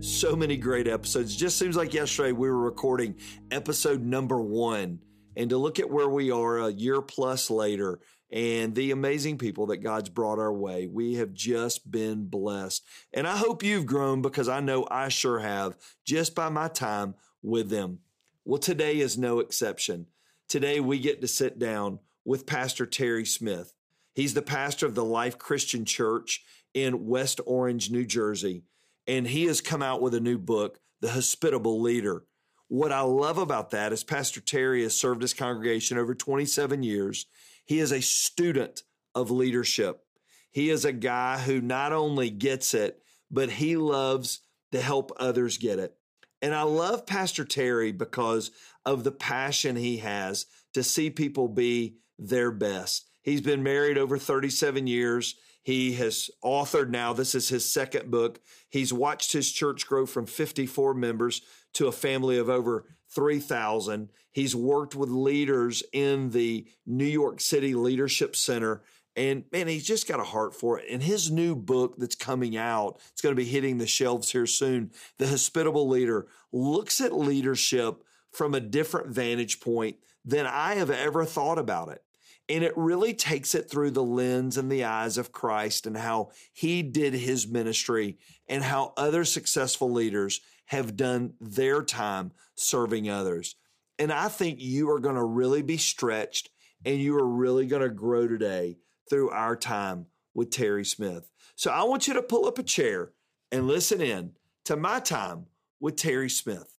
so many great episodes. Just seems like yesterday we were recording episode number one. And to look at where we are a year plus later and the amazing people that God's brought our way, we have just been blessed. And I hope you've grown because I know I sure have just by my time with them. Well, today is no exception. Today we get to sit down with Pastor Terry Smith. He's the pastor of the Life Christian Church in West Orange, New Jersey and he has come out with a new book, The Hospitable Leader. What I love about that is Pastor Terry has served his congregation over 27 years. He is a student of leadership. He is a guy who not only gets it, but he loves to help others get it. And I love Pastor Terry because of the passion he has to see people be their best. He's been married over 37 years. He has authored now, this is his second book. He's watched his church grow from 54 members to a family of over 3,000. He's worked with leaders in the New York City Leadership Center. And man, he's just got a heart for it. And his new book that's coming out, it's going to be hitting the shelves here soon. The Hospitable Leader looks at leadership from a different vantage point than I have ever thought about it. And it really takes it through the lens and the eyes of Christ and how he did his ministry and how other successful leaders have done their time serving others. And I think you are going to really be stretched and you are really going to grow today through our time with Terry Smith. So I want you to pull up a chair and listen in to my time with Terry Smith.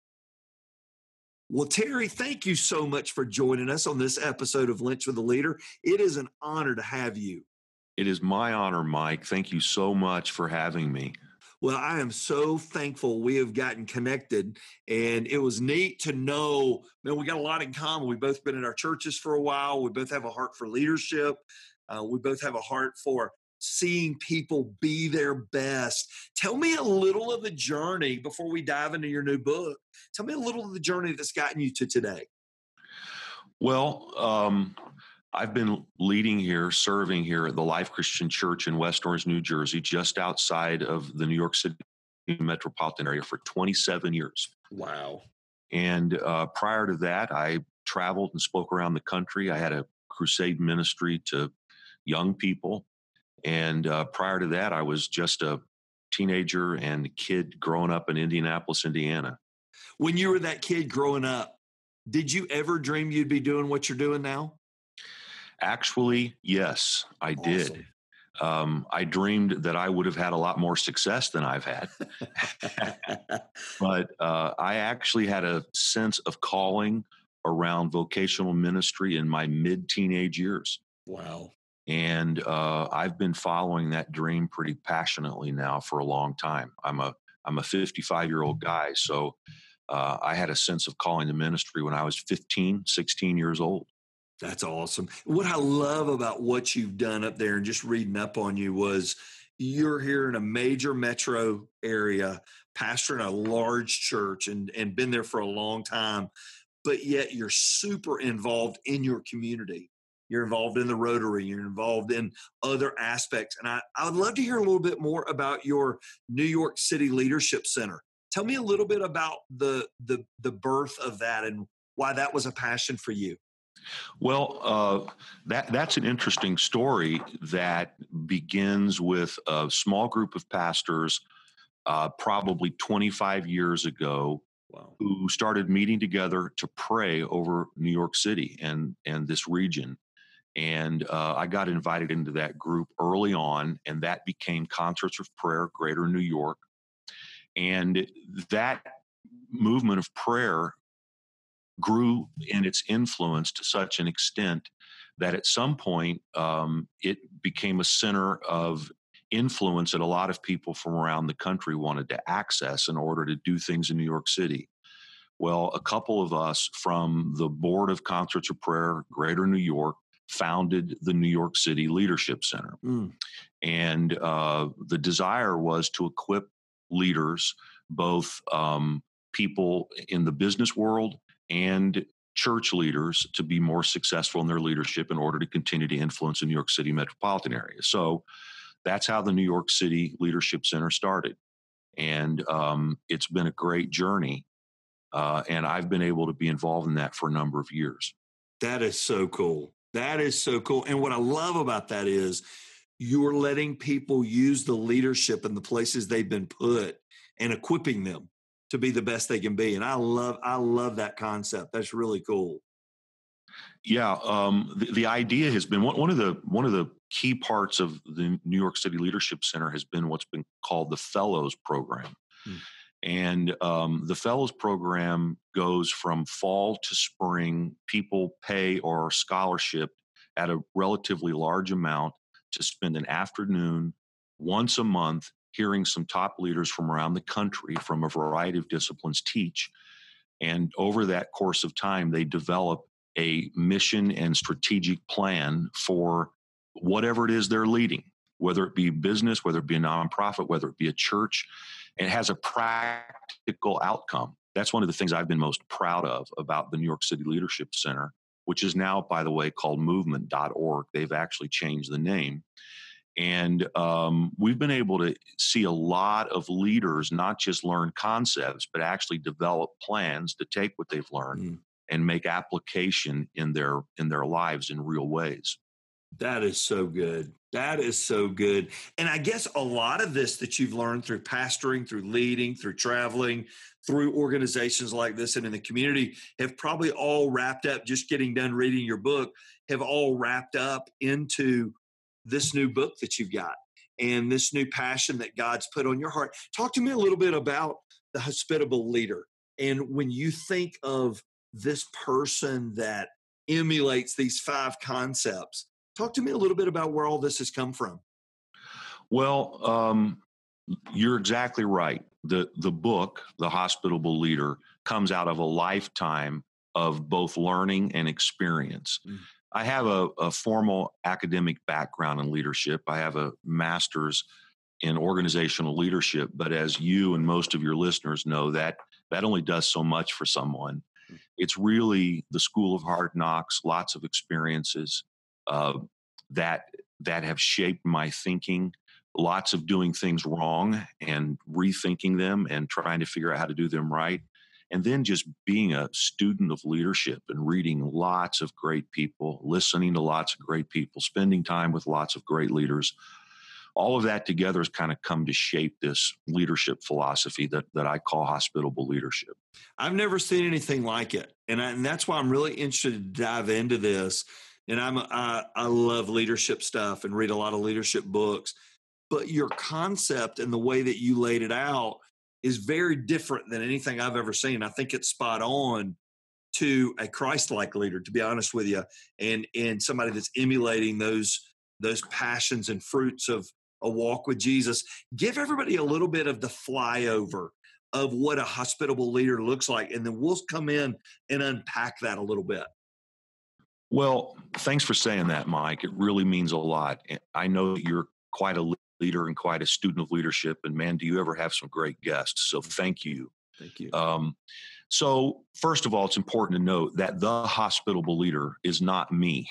Well, Terry, thank you so much for joining us on this episode of Lynch with the Leader. It is an honor to have you. It is my honor, Mike. Thank you so much for having me. Well, I am so thankful we have gotten connected, and it was neat to know. Man, we got a lot in common. We've both been in our churches for a while. We both have a heart for leadership. Uh, we both have a heart for seeing people be their best. Tell me a little of the journey before we dive into your new book. Tell me a little of the journey that's gotten you to today. Well, um, I've been leading here, serving here at the Life Christian Church in West Orange, New Jersey, just outside of the New York City metropolitan area for 27 years. Wow. And uh, prior to that, I traveled and spoke around the country. I had a crusade ministry to young people. And uh, prior to that, I was just a teenager and kid growing up in Indianapolis, Indiana when you were that kid growing up, did you ever dream you'd be doing what you're doing now? Actually, yes, I awesome. did. Um, I dreamed that I would have had a lot more success than I've had. but uh, I actually had a sense of calling around vocational ministry in my mid teenage years. Wow. And uh, I've been following that dream pretty passionately now for a long time. I'm a I'm a 55 year old guy, so uh, I had a sense of calling the ministry when I was 15, 16 years old. That's awesome. What I love about what you've done up there and just reading up on you was you're here in a major metro area, pastoring a large church and, and been there for a long time, but yet you're super involved in your community. You're involved in the Rotary, you're involved in other aspects. And I, I would love to hear a little bit more about your New York City Leadership Center. Tell me a little bit about the the the birth of that and why that was a passion for you. Well, uh, that that's an interesting story that begins with a small group of pastors, uh, probably 25 years ago, wow. who started meeting together to pray over New York City and and this region. And uh, I got invited into that group early on, and that became Concerts of Prayer Greater New York. And that movement of prayer grew in its influence to such an extent that at some point um, it became a center of influence that a lot of people from around the country wanted to access in order to do things in New York City. Well, a couple of us from the Board of Concerts of Prayer, Greater New York, founded the New York City Leadership Center. Mm. And uh, the desire was to equip leaders, both um, people in the business world and church leaders, to be more successful in their leadership in order to continue to influence the New York City metropolitan area. So that's how the New York City Leadership Center started. And um, it's been a great journey. Uh, and I've been able to be involved in that for a number of years. That is so cool. That is so cool. And what I love about that is you're letting people use the leadership in the places they've been put and equipping them to be the best they can be. And I love, I love that concept. That's really cool. Yeah, um, the, the, idea has been one, one of the one of the key parts of the New York City Leadership Center has been what's been called the Fellows Program. Hmm. And um, the Fellows Program goes from fall to spring. People pay or scholarship at a relatively large amount to spend an afternoon once a month hearing some top leaders from around the country from a variety of disciplines teach. And over that course of time, they develop a mission and strategic plan for whatever it is they're leading, whether it be business, whether it be a nonprofit, whether it be a church, and it has a practical outcome. That's one of the things I've been most proud of about the New York City Leadership Center, which is now, by the way, called movement.org. They've actually changed the name. And um, we've been able to see a lot of leaders not just learn concepts, but actually develop plans to take what they've learned mm. and make application in their in their lives in real ways. That is so good. That is so good. And I guess a lot of this that you've learned through pastoring, through leading, through traveling, through organizations like this and in the community have probably all wrapped up, just getting done reading your book, have all wrapped up into this new book that you've got and this new passion that God's put on your heart. Talk to me a little bit about the hospitable leader. And when you think of this person that emulates these five concepts, talk to me a little bit about where all this has come from. Well, um, you're exactly right. The the book, The Hospitable Leader, comes out of a lifetime of both learning and experience. Mm. I have a, a formal academic background in leadership. I have a master's in organizational leadership, but as you and most of your listeners know, that that only does so much for someone. Mm. It's really the school of hard knocks, lots of experiences uh, that that have shaped my thinking. Lots of doing things wrong and rethinking them and trying to figure out how to do them right and then just being a student of leadership and reading lots of great people, listening to lots of great people, spending time with lots of great leaders. All of that together has kind of come to shape this leadership philosophy that, that I call hospitable leadership. I've never seen anything like it. And, I, and that's why I'm really interested to dive into this. And I'm, I, I love leadership stuff and read a lot of leadership books. But your concept and the way that you laid it out is very different than anything I've ever seen. I think it's spot on to a Christ-like leader, to be honest with you, and and somebody that's emulating those those passions and fruits of a walk with Jesus. Give everybody a little bit of the flyover of what a hospitable leader looks like, and then we'll come in and unpack that a little bit. Well, thanks for saying that, Mike. It really means a lot. I know that you're quite a leader and quite a student of leadership. And man, do you ever have some great guests? So thank you. Thank you. Um, so, first of all, it's important to note that the hospitable leader is not me.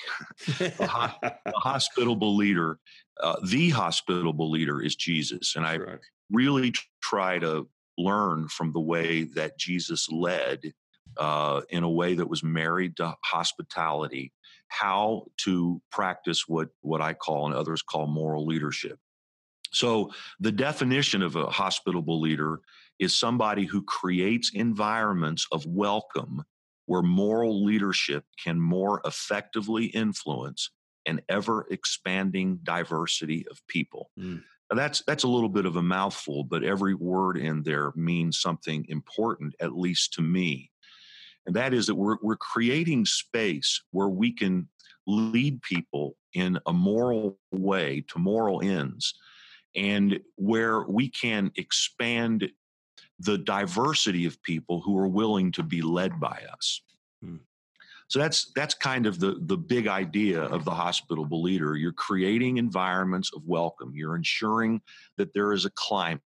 the, ho- the, hospitable leader, uh, the hospitable leader is Jesus. And I right. really try to learn from the way that Jesus led uh, in a way that was married to hospitality, how to practice what, what I call and others call moral leadership. So, the definition of a hospitable leader is somebody who creates environments of welcome where moral leadership can more effectively influence an ever expanding diversity of people. Mm. Now that's that's a little bit of a mouthful, but every word in there means something important, at least to me. And that is that we're we're creating space where we can lead people in a moral way to moral ends and where we can expand the diversity of people who are willing to be led by us. Hmm. So that's that's kind of the the big idea of the hospitable leader. You're creating environments of welcome. You're ensuring that there is a climate,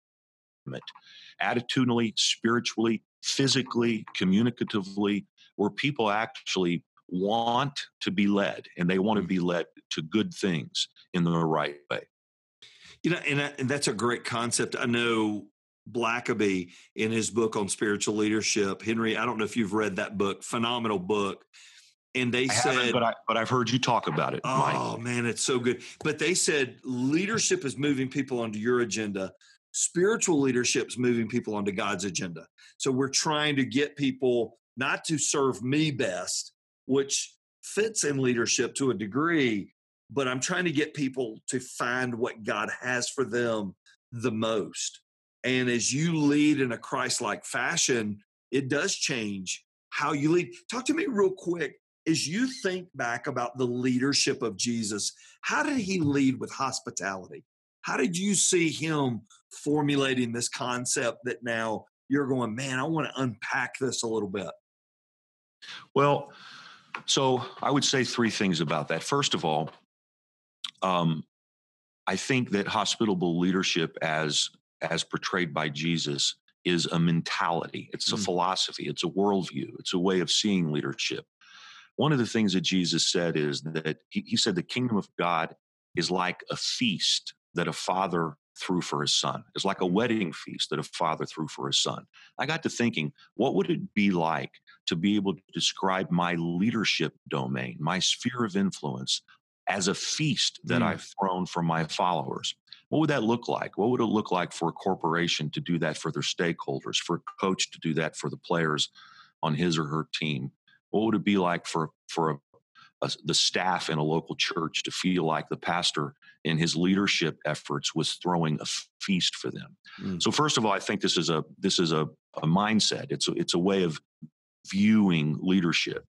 attitudinally, spiritually, physically, communicatively, where people actually want to be led and they want to be led to good things in the right way. You know, and, uh, and that's a great concept. I know Blackaby in his book on spiritual leadership. Henry, I don't know if you've read that book, phenomenal book. And they I said, but I but I've heard you talk about it. Oh Mike. man, it's so good. But they said leadership is moving people onto your agenda. Spiritual leadership is moving people onto God's agenda. So we're trying to get people not to serve me best, which fits in leadership to a degree, but I'm trying to get people to find what God has for them the most. And as you lead in a Christ like fashion, it does change how you lead. Talk to me real quick. As you think back about the leadership of Jesus, how did he lead with hospitality? How did you see him formulating this concept that now you're going, man, I want to unpack this a little bit? Well, so I would say three things about that. First of all, um, I think that hospitable leadership as as portrayed by Jesus is a mentality, it's a mm. philosophy, it's a worldview, it's a way of seeing leadership. One of the things that Jesus said is that he, he said the kingdom of God is like a feast that a father threw for his son. It's like a wedding feast that a father threw for his son. I got to thinking, what would it be like to be able to describe my leadership domain, my sphere of influence, as a feast that mm. I've thrown for my followers? What would that look like? What would it look like for a corporation to do that for their stakeholders, for a coach to do that for the players on his or her team? What would it be like for for a, a, the staff in a local church to feel like the pastor in his leadership efforts was throwing a feast for them? Mm. So first of all, I think this is a this is a, a mindset. It's a, it's a way of viewing leadership.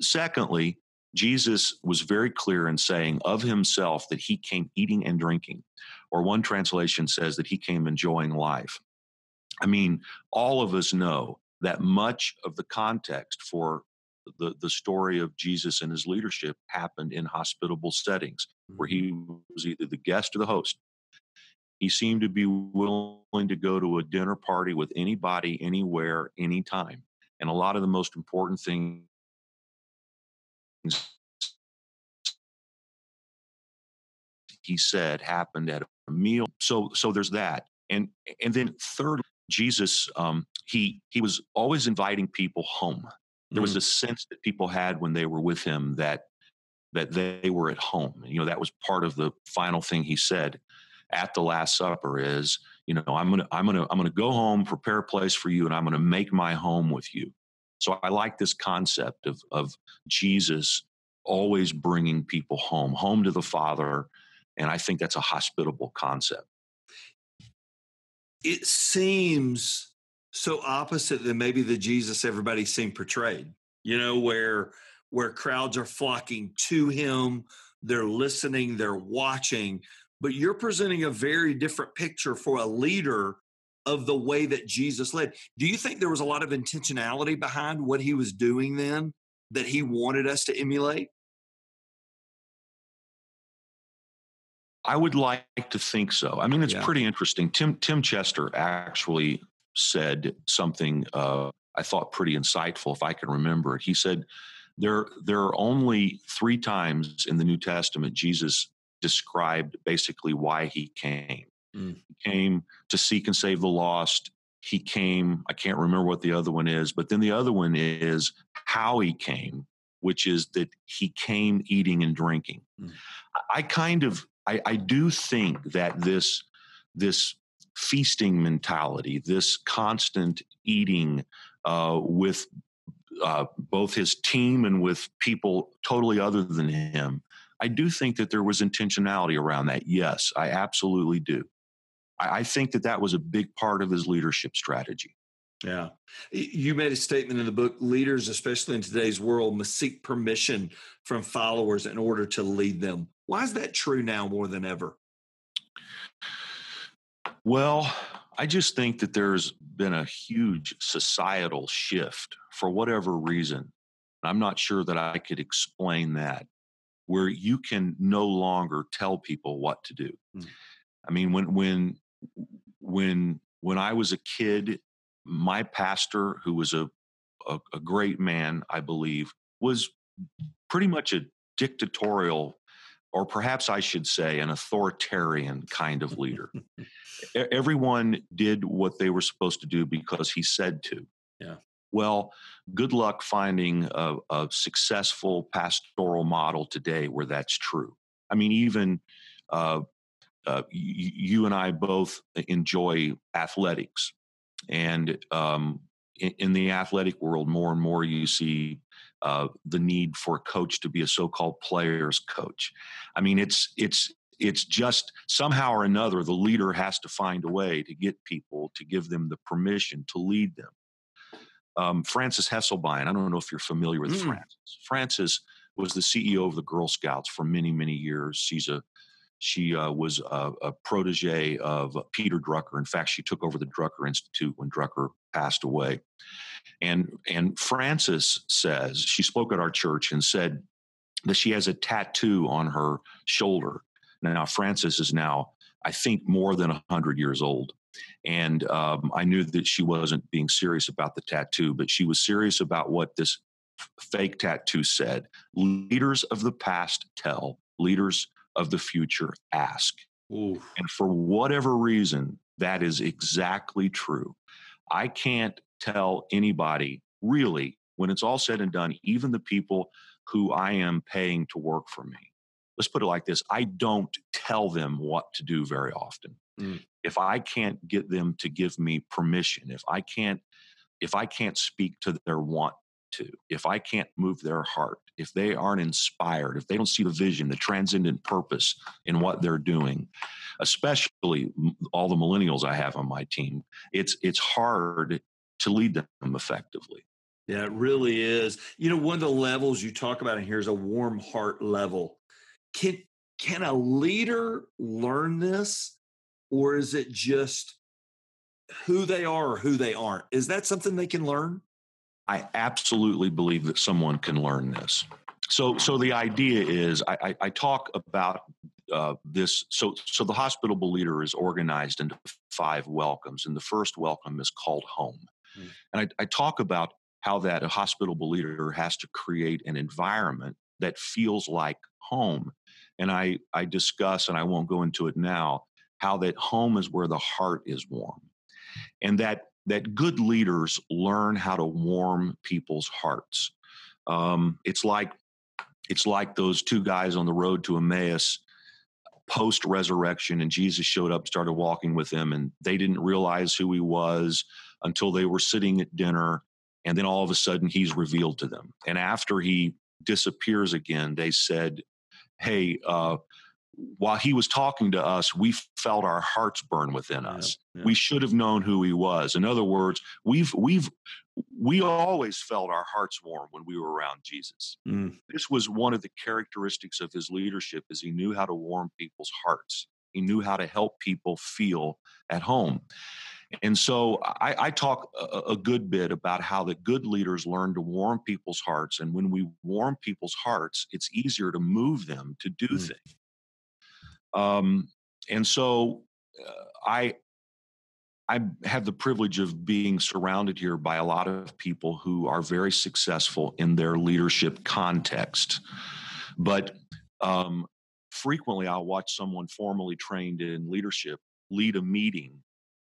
Secondly, Jesus was very clear in saying of himself that he came eating and drinking, or one translation says that he came enjoying life. I mean, all of us know that much of the context for the, the story of Jesus and his leadership happened in hospitable settings where he mm-hmm. was either the guest or the host. He seemed to be willing to go to a dinner party with anybody, anywhere, anytime. And a lot of the most important things he said happened at a meal. So so there's that. And and then third, Jesus um, he he was always inviting people home. There was mm. a sense that people had when they were with him that that they were at home. You know, that was part of the final thing he said at the Last Supper is, you know, I'm gonna I'm gonna I'm gonna go home, prepare a place for you, and I'm gonna make my home with you. So I like this concept of of Jesus always bringing people home, home to the Father. And I think that's a hospitable concept. It seems so opposite than maybe the Jesus everybody's seen portrayed, you know, where where crowds are flocking to him, they're listening, they're watching, but you're presenting a very different picture for a leader of the way that Jesus led. Do you think there was a lot of intentionality behind what he was doing then that he wanted us to emulate? I would like to think so. I mean, it's yeah. pretty interesting. Tim Tim Chester actually said something uh, I thought pretty insightful, if I can remember it. He said there there are only three times in the New Testament Jesus described basically why he came. Mm. He came to seek and save the lost. He came. I can't remember what the other one is, but then the other one is how he came, which is that he came eating and drinking. Mm. I kind of I, I do think that this this feasting mentality, this constant eating uh, with uh, both his team and with people totally other than him, I do think that there was intentionality around that. Yes, I absolutely do. I, I think that that was a big part of his leadership strategy. Yeah. You made a statement in the book leaders, especially in today's world, must seek permission from followers in order to lead them. Why is that true now more than ever? Well, I just think that there's been a huge societal shift for whatever reason. I'm not sure that I could explain that, where you can no longer tell people what to do. Mm. I mean, when when when when I was a kid, my pastor, who was a, a, a great man, I believe, was pretty much a dictatorial or perhaps I should say, an authoritarian kind of leader. Everyone did what they were supposed to do because he said to. Yeah. Well, good luck finding a, a successful pastoral model today where that's true. I mean, even uh, uh, y- you and I both enjoy athletics. And um, in, in, the athletic world, more and more you see uh, the need for a coach to be a so-called players coach. I mean, it's it's it's just somehow or another the leader has to find a way to get people to give them the permission to lead them. Um, Frances Hesselbein, I don't know if you're familiar with mm. Francis. Frances was the CEO of the Girl Scouts for many many years. She's a she uh, was a, a, protege of Peter Drucker. In fact, she took over the Drucker Institute when Drucker passed away. And and Frances says she spoke at our church and said that she has a tattoo on her shoulder. Now Frances is now, I think, more than hundred years old. And um, I knew that she wasn't being serious about the tattoo, but she was serious about what this fake tattoo said. Leaders of the past tell, leaders of the future ask. Ooh. And for whatever reason, that is exactly true. I can't tell anybody really, when it's all said and done, even the people who I am paying to work for me. Let's put it like this I don't tell them what to do very often. Mm. If I can't get them to give me permission, if I can't if I can't speak to their want to, if I can't move their heart, if they aren't inspired, if they don't see the vision, the transcendent purpose in what they're doing, especially all the millennials I have on my team, it's it's hard to lead them effectively. Yeah, it really is. You know, one of the levels you talk about in here is a warm heart level. Can can a leader learn this, or is it just who they are or who they aren't? Is that something they can learn? I absolutely believe that someone can learn this. So, so the idea is, I, I, I talk about uh, this. So, so the hospitable leader is organized into five welcomes, and the first welcome is called home. Mm. And I, I talk about how that a hospitable leader has to create an environment that feels like home. And I, I discuss, and I won't go into it now, how that home is where the heart is warm. And that that good leaders learn how to warm people's hearts. Um, it's like it's like those two guys on the road to Emmaus post resurrection, and Jesus showed up, started walking with them, and they didn't realize who he was until they were sitting at dinner, and then all of a sudden he's revealed to them. And after he disappears again, they said, "Hey." Uh, while he was talking to us, we felt our hearts burn within us. Yeah, yeah. We should have known who he was. In other words, we've we've we always felt our hearts warm when we were around Jesus. Mm. This was one of the characteristics of his leadership is he knew how to warm people's hearts. He knew how to help people feel at home. And so I, I talk a, a, good bit about how the good leaders learn to warm people's hearts. And when we warm people's hearts, it's easier to move them to do mm. things. Um, and so uh, I I have the privilege of being surrounded here by a lot of people who are very successful in their leadership context. But um, frequently, I'll watch someone formally trained in leadership lead a meeting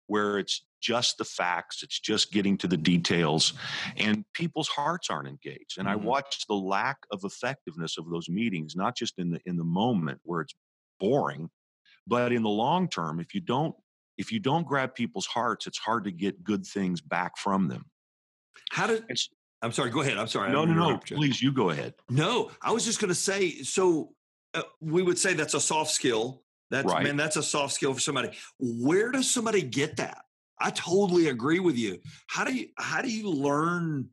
where it's just the facts, it's just getting to the details, and people's hearts aren't engaged. And mm-hmm. I watch the lack of effectiveness of those meetings, not just in the in the moment where it's boring. But in the long term, if you don't if you don't grab people's hearts, it's hard to get good things back from them. How did I'm sorry, go ahead. I'm sorry. No, no, no. Please, you go ahead. No, I was just going to say so uh, we would say that's a soft skill. That's right. man, that's a soft skill for somebody. Where does somebody get that? I totally agree with you. How do you how do you learn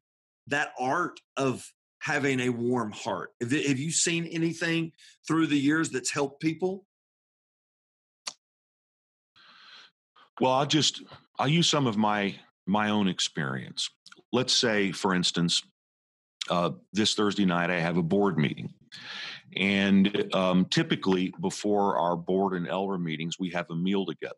that art of having a warm heart. Have, you seen anything through the years that's helped people? Well, I'll just I'll use some of my my own experience. Let's say, for instance, uh, this Thursday night I have a board meeting, and um, typically before our board and elder meetings, we have a meal together.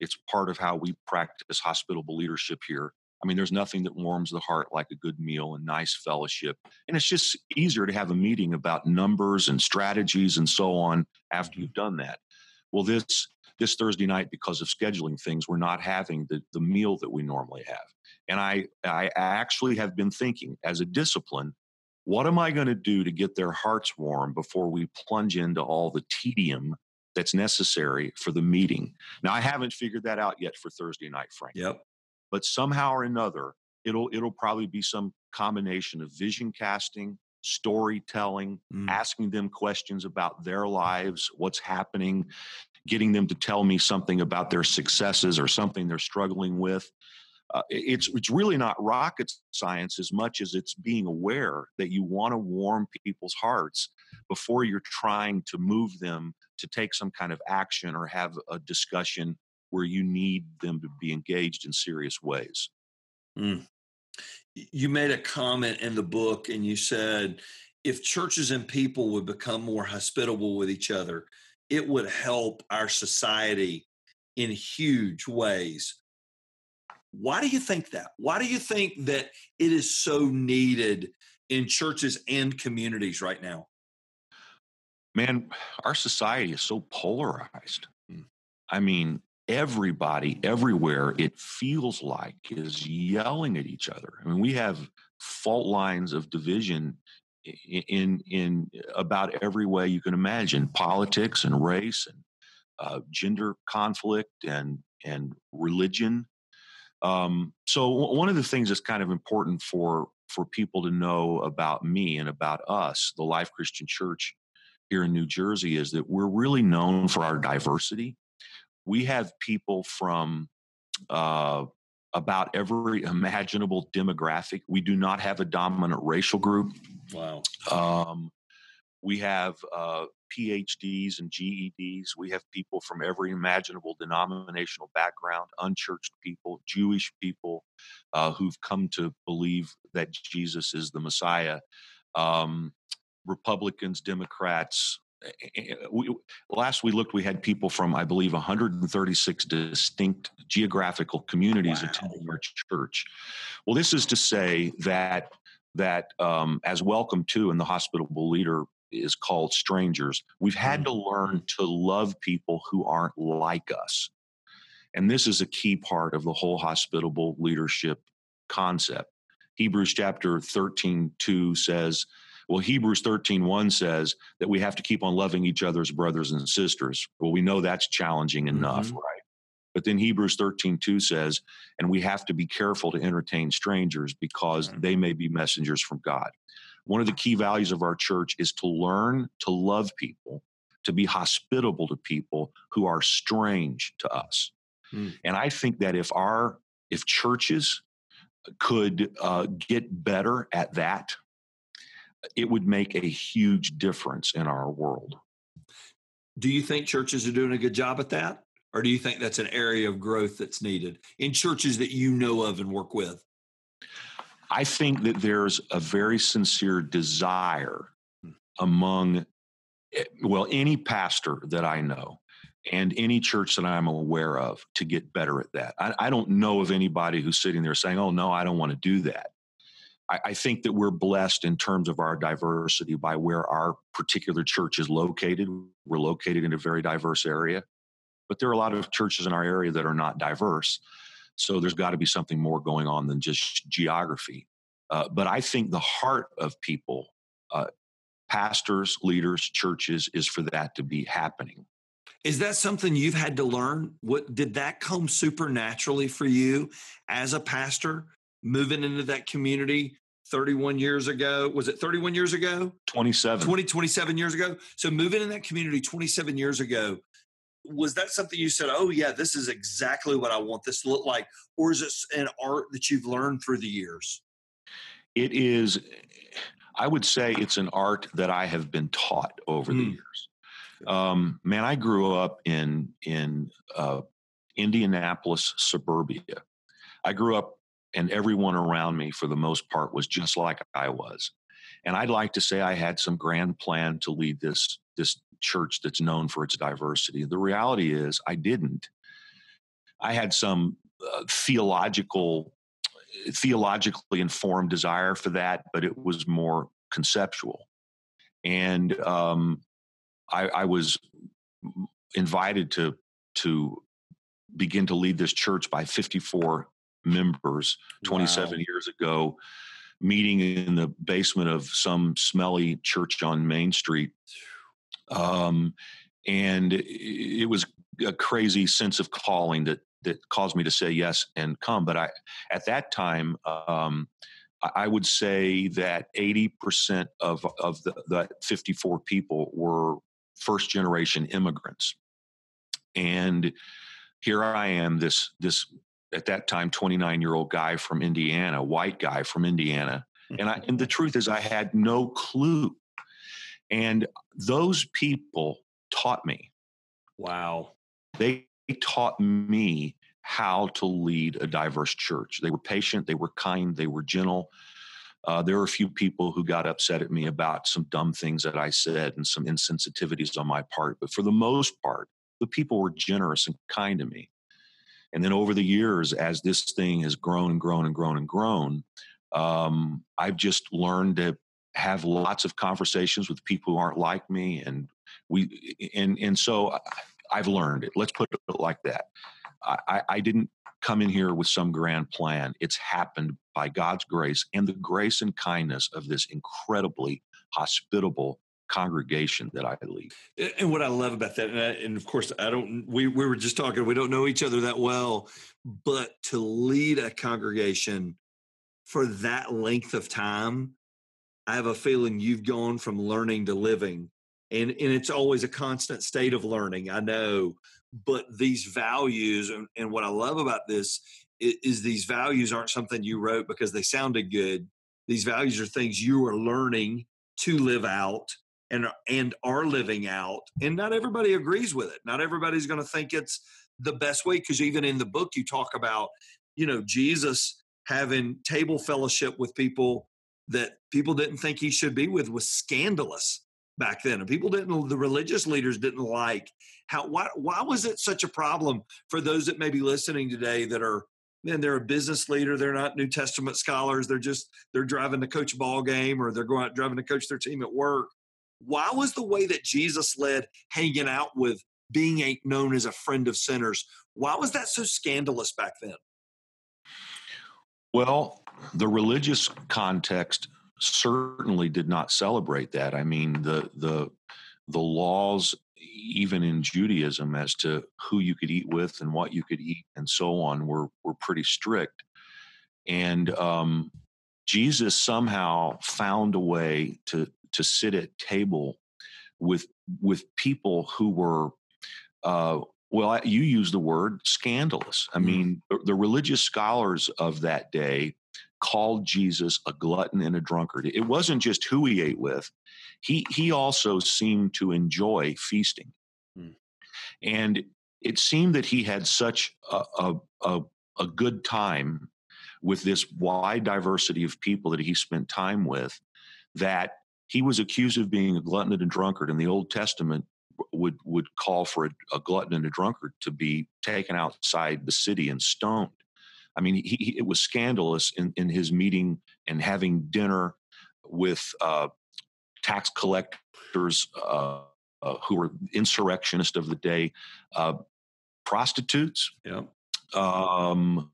It's part of how we practice hospitable leadership here. I mean, there's nothing that warms the heart like a good meal and nice fellowship. And it's just easier to have a meeting about numbers and strategies and so on after mm-hmm. you've done that. Well, this this Thursday night, because of scheduling things, we're not having the, the meal that we normally have. And I, I actually have been thinking as a discipline, what am I going to do to get their hearts warm before we plunge into all the tedium that's necessary for the meeting? Now, I haven't figured that out yet for Thursday night, Frank. Yep. But somehow or another, it'll it'll probably be some combination of vision casting, storytelling, mm. asking them questions about their lives, what's happening, getting them to tell me something about their successes or something they're struggling with. Uh, it's it's really not rocket science as much as it's being aware that you want to warm people's hearts before you're trying to move them to take some kind of action or have a discussion where you need them to be engaged in serious ways. Mm. You made a comment in the book and you said if churches and people would become more hospitable with each other, it would help our society in huge ways. Why do you think that? Why do you think that it is so needed in churches and communities right now? Man, our society is so polarized. Hmm. I mean, everybody everywhere it feels like is yelling at each other. I mean, we have fault lines of division in in about every way you can imagine politics and race and uh, gender conflict and and religion um, so one of the things that's kind of important for for people to know about me and about us the life christian church here in new jersey is that we're really known for our diversity we have people from uh, about every imaginable demographic. We do not have a dominant racial group. Wow. Um, we have uh, PhDs and GEDs. We have people from every imaginable denominational background, unchurched people, Jewish people uh, who've come to believe that Jesus is the Messiah, um, Republicans, Democrats, we, last we looked, we had people from, I believe, 136 distinct geographical communities wow. attending our church. Well, this is to say that that um, as welcome to and the hospitable leader is called strangers. We've had mm. to learn to love people who aren't like us, and this is a key part of the whole hospitable leadership concept. Hebrews chapter 13, 2 says, well, Hebrews 13 1 says that we have to keep on loving each other's brothers and sisters. Well, we know that's challenging enough, mm-hmm. right? But then Hebrews 13 2 says, and we have to be careful to entertain strangers because mm-hmm. they may be messengers from God. One of the key values of our church is to learn to love people, to be hospitable to people who are strange to us. Mm. And I think that if our if churches could uh, get better at that, it would make a huge difference in our world. Do you think churches are doing a good job at that? Or do you think that's an area of growth that's needed in churches that you know of and work with? I think that there's a very sincere desire hmm. among, eh, well, any pastor that I know and any church that I'm aware of to get better at that. I, I don't know of anybody who's sitting there saying, oh, no, I don't want to do that. I, I think that we're blessed in terms of our diversity by where our particular church is located. We're located in a very diverse area, but there are a lot of churches in our area that are not diverse. So there's got to be something more going on than just geography. Uh, but I think the heart of people, uh, pastors, leaders, churches, is for that to be happening. Is that something you've had to learn? What did that come supernaturally for you as a pastor, moving into that community 31 years ago. Was it 31 years ago? 27. 20, 27 years ago. So moving in that community 27 years ago, was that something you said, oh, yeah, this is exactly what I want this to look like? Or is this an art that you've learned through the years? It is, I would say it's an art that I have been taught over mm. the hmm. years. Um, man, I grew up in, in, uh, Indianapolis suburbia. I grew up, and everyone around me, for the most part, was just like I was. And I'd like to say I had some grand plan to lead this this church that's known for its diversity. The reality is, I didn't. I had some uh, theological, theologically informed desire for that, but it was more conceptual. And um, I, I was invited to to begin to lead this church by 54 members 27 wow. years ago meeting in the basement of some smelly church on main street um, and it was a crazy sense of calling that that caused me to say yes and come but i at that time um, I would say that 80% of, of the, the 54 people were first generation immigrants. And here I am, this, this at that time 29 year old guy from Indiana, white guy from Indiana. And, I, and the truth is, I had no clue. And those people taught me. Wow. They taught me how to lead a diverse church. They were patient, they were kind, they were gentle. Uh, there were a few people who got upset at me about some dumb things that I said and some insensitivities on my part. But for the most part, the people were generous and kind to me. And then over the years, as this thing has grown and grown and grown and grown, um, I've just learned to have lots of conversations with people who aren't like me, and we and and so I've learned it. Let's put it like that. I, I didn't come in here with some grand plan. It's happened by God's grace and the grace and kindness of this incredibly hospitable congregation that I lead. And what I love about that, and, I, and, of course, I don't, we, we were just talking, we don't know each other that well, but to lead a congregation for that length of time, I have a feeling you've gone from learning to living. And, and it's always a constant state of learning. I know but these values and, and what i love about this is, is, these values aren't something you wrote because they sounded good these values are things you are learning to live out and and are living out and not everybody agrees with it. Not everybody's going to think it's the best way because even in the book you talk about you know jesus having table fellowship with people that people didn't think he should be with was scandalous back then and people didn't the religious leaders didn't like how why why was it such a problem for those that may be listening today that are man they're a business leader they're not new testament scholars they're just they're driving to coach a ball game or they're going out driving to coach their team at work why was the way that jesus led hanging out with being known as a friend of sinners why was that so scandalous back then well the religious context certainly did not celebrate that. I mean, the the the laws, even in Judaism, as to who you could eat with and what you could eat and so on, were were pretty strict. And um, Jesus somehow found a way to to sit at table with with people who were. Uh, well, you use the word scandalous. I mm-hmm. mean, the, the religious scholars of that day called Jesus a glutton and a drunkard. It wasn't just who he ate with, he, he also seemed to enjoy feasting. Hmm. And it seemed that he had such a, a, a, a good time with this wide diversity of people that he spent time with that he was accused of being a glutton and a drunkard. And the Old Testament would would call for a, a, glutton and a drunkard to be taken outside the city and stoned. I mean, he, he, it was scandalous in, in his meeting and having dinner with uh, tax collectors uh, uh, who were insurrectionists of the day, uh, prostitutes. Yeah. Um,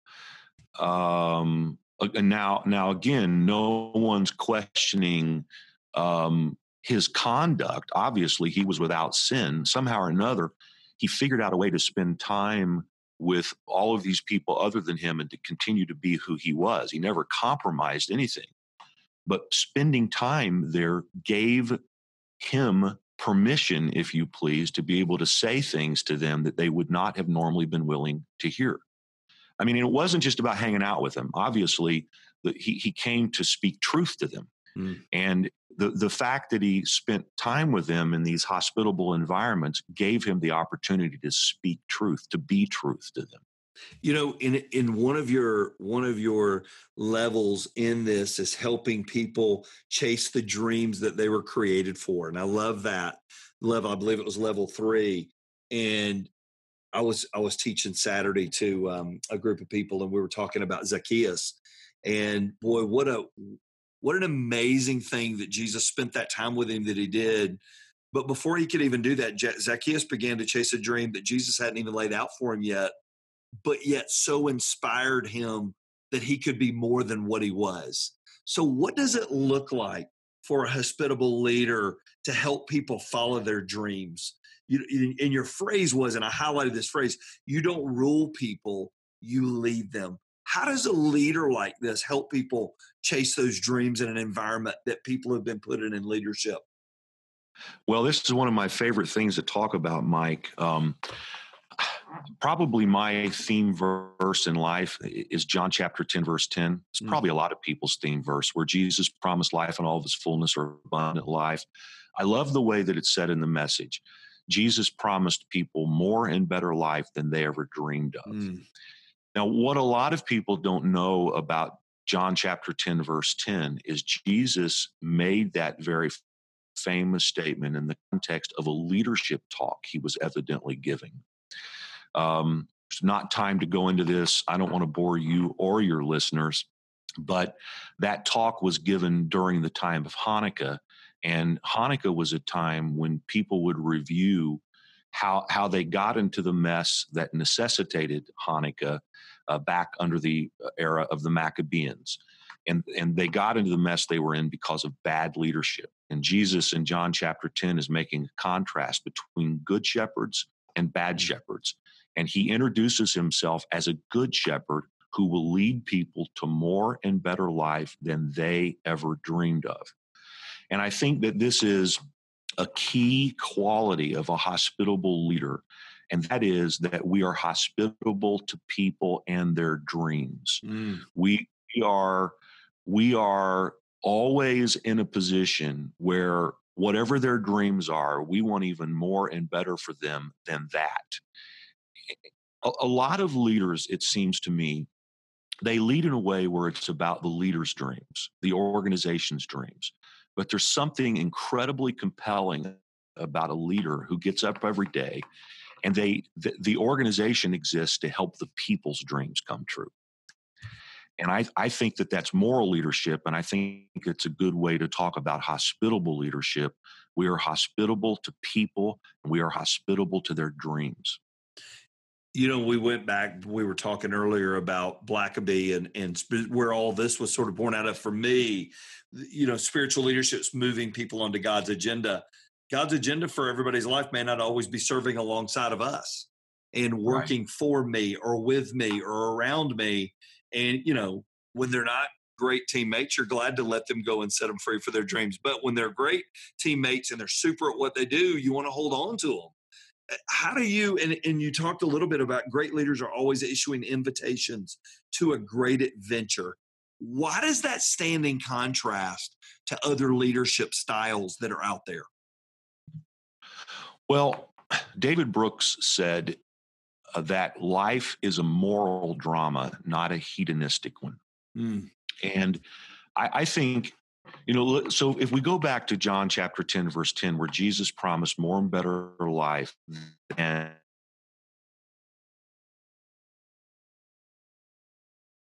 um, now, now again, no one's questioning um, his conduct. Obviously, he was without sin. Somehow or another, he figured out a way to spend time with all of these people other than him and to continue to be who he was. He never compromised anything. But spending time there gave him permission, if you please, to be able to say things to them that they would not have normally been willing to hear. I mean, it wasn't just about hanging out with them. Obviously, he, he came to speak truth to them. Mm. And the, the fact that he spent time with them in these hospitable environments gave him the opportunity to speak truth, to be truth to them. You know, in in one of your one of your levels in this is helping people chase the dreams that they were created for, and I love that level. I believe it was level three, and I was I was teaching Saturday to um, a group of people, and we were talking about Zacchaeus, and boy, what a what an amazing thing that Jesus spent that time with him that he did. But before he could even do that, Zacchaeus began to chase a dream that Jesus hadn't even laid out for him yet, but yet so inspired him that he could be more than what he was. So, what does it look like for a hospitable leader to help people follow their dreams? You, and your phrase was, and I highlighted this phrase you don't rule people, you lead them. How does a leader like this help people chase those dreams in an environment that people have been put in in leadership? Well, this is one of my favorite things to talk about, Mike. Um, probably my theme verse in life is John chapter 10, verse 10. It's mm. probably a lot of people's theme verse where Jesus promised life and all of his fullness or abundant life. I love the way that it's said in the message. Jesus promised people more and better life than they ever dreamed of. Mm. Now, what a lot of people don't know about John chapter 10, verse 10, is Jesus made that very famous statement in the context of a leadership talk he was evidently giving. Um, it's not time to go into this. I don't want to bore you or your listeners, but that talk was given during the time of Hanukkah. And Hanukkah was a time when people would review how how they got into the mess that necessitated Hanukkah uh, back under the uh, era of the Maccabees. And, and they got into the mess they were in because of bad leadership. And Jesus in John chapter 10 is making a contrast between good shepherds and bad mm. shepherds. And he introduces himself as a good shepherd who will lead people to more and better life than they ever dreamed of. And I think that this is a key quality of a hospitable leader, and that is that we are hospitable to people and their dreams. Mm. We, we are we are always in a position where whatever their dreams are, we want even more and better for them than that. A, a lot of leaders, it seems to me, they lead in a way where it's about the leader's dreams, the organization's dreams. But there's something incredibly compelling about a leader who gets up every day and they the, the organization exists to help the people's dreams come true. And I, I think that that's moral leadership and i think it's a good way to talk about hospitable leadership. We are hospitable to people and we are hospitable to their dreams you know, we went back, we were talking earlier about Blackaby and, and where all this was sort of born out of for me, you know, spiritual leadership's moving people onto God's agenda. God's agenda for everybody's life may not always be serving alongside of us and working right. for me or with me or around me. And, you know, when they're not great teammates, you're glad to let them go and set them free for their dreams. But when they're great teammates and they're super at what they do, you want to hold on to them how do you and, and you talked a little bit about great leaders are always issuing invitations to a great adventure. Why does that stand in contrast to other leadership styles that are out there? Well david brooks said uh, that life is a moral drama not a hedonistic one. Mm. and I, I think you know, so if we go back to John chapter 10, verse 10, where Jesus promised more and better life and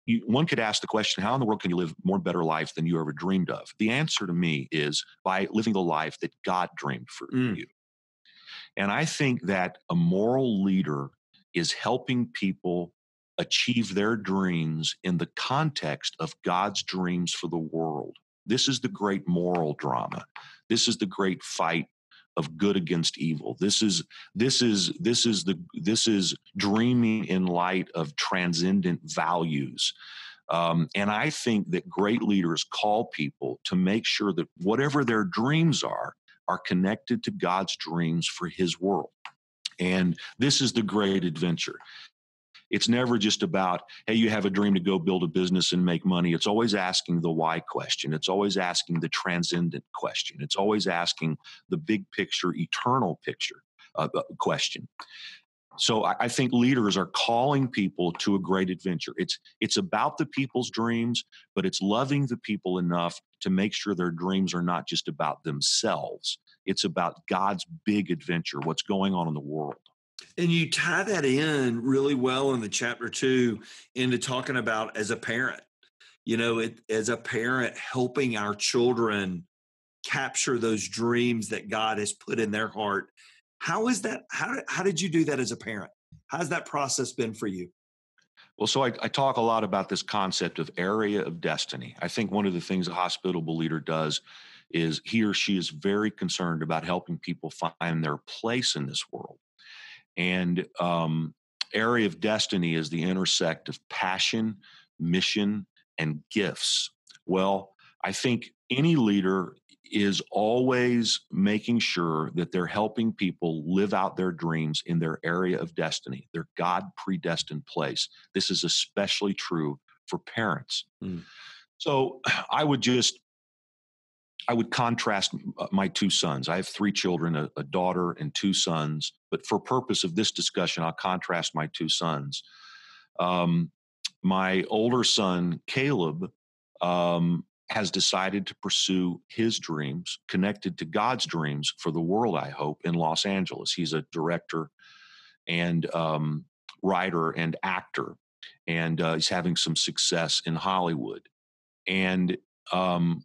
you, one could ask the question how in the world can you live more better life than you ever dreamed of? The answer to me is by living the life that god dreamed for mm. you. And i think that a moral leader is helping people achieve their dreams in the context of god's dreams for the world this is the great moral drama. This is the great fight of good against evil. This is this is this is the this is dreaming in light of transcendent values. Um, and I think that great leaders call people to make sure that whatever their dreams are are connected to God's dreams for His world. And this is the great adventure. It's never just about, hey, you have a dream to go build a business and make money. It's always asking the why question. It's always asking the transcendent question. It's always asking the big picture, eternal picture uh, uh question. So I, I think leaders are calling people to a great adventure. It's it's about the people's dreams, but it's loving the people enough to make sure their dreams are not just about themselves. It's about God's big adventure, what's going on in the world. And you tie that in really well in the chapter two into talking about as a parent, you know, it, as a parent, helping our children capture those dreams that God has put in their heart how is that? How, how did you do that as a parent? How's that process been for you? Well, so I, I, talk a lot about this concept of area of destiny. I think one of the things a hospitable leader does is he or she is very concerned about helping people find their place in this world. And um, area of destiny is the intersect of passion, mission, and gifts. Well, I think any leader is always making sure that they're helping people live out their dreams in their area of destiny, their God predestined place. This is especially true for parents. Mm. So I would just I would contrast uh, my two sons. I have three children, a, a, daughter and two sons. But for purpose of this discussion, I'll contrast my two sons. Um, my older son, Caleb, um, has decided to pursue his dreams connected to God's dreams for the world, I hope, in Los Angeles. He's a director and um, writer and actor, and uh, he's having some success in Hollywood. And um,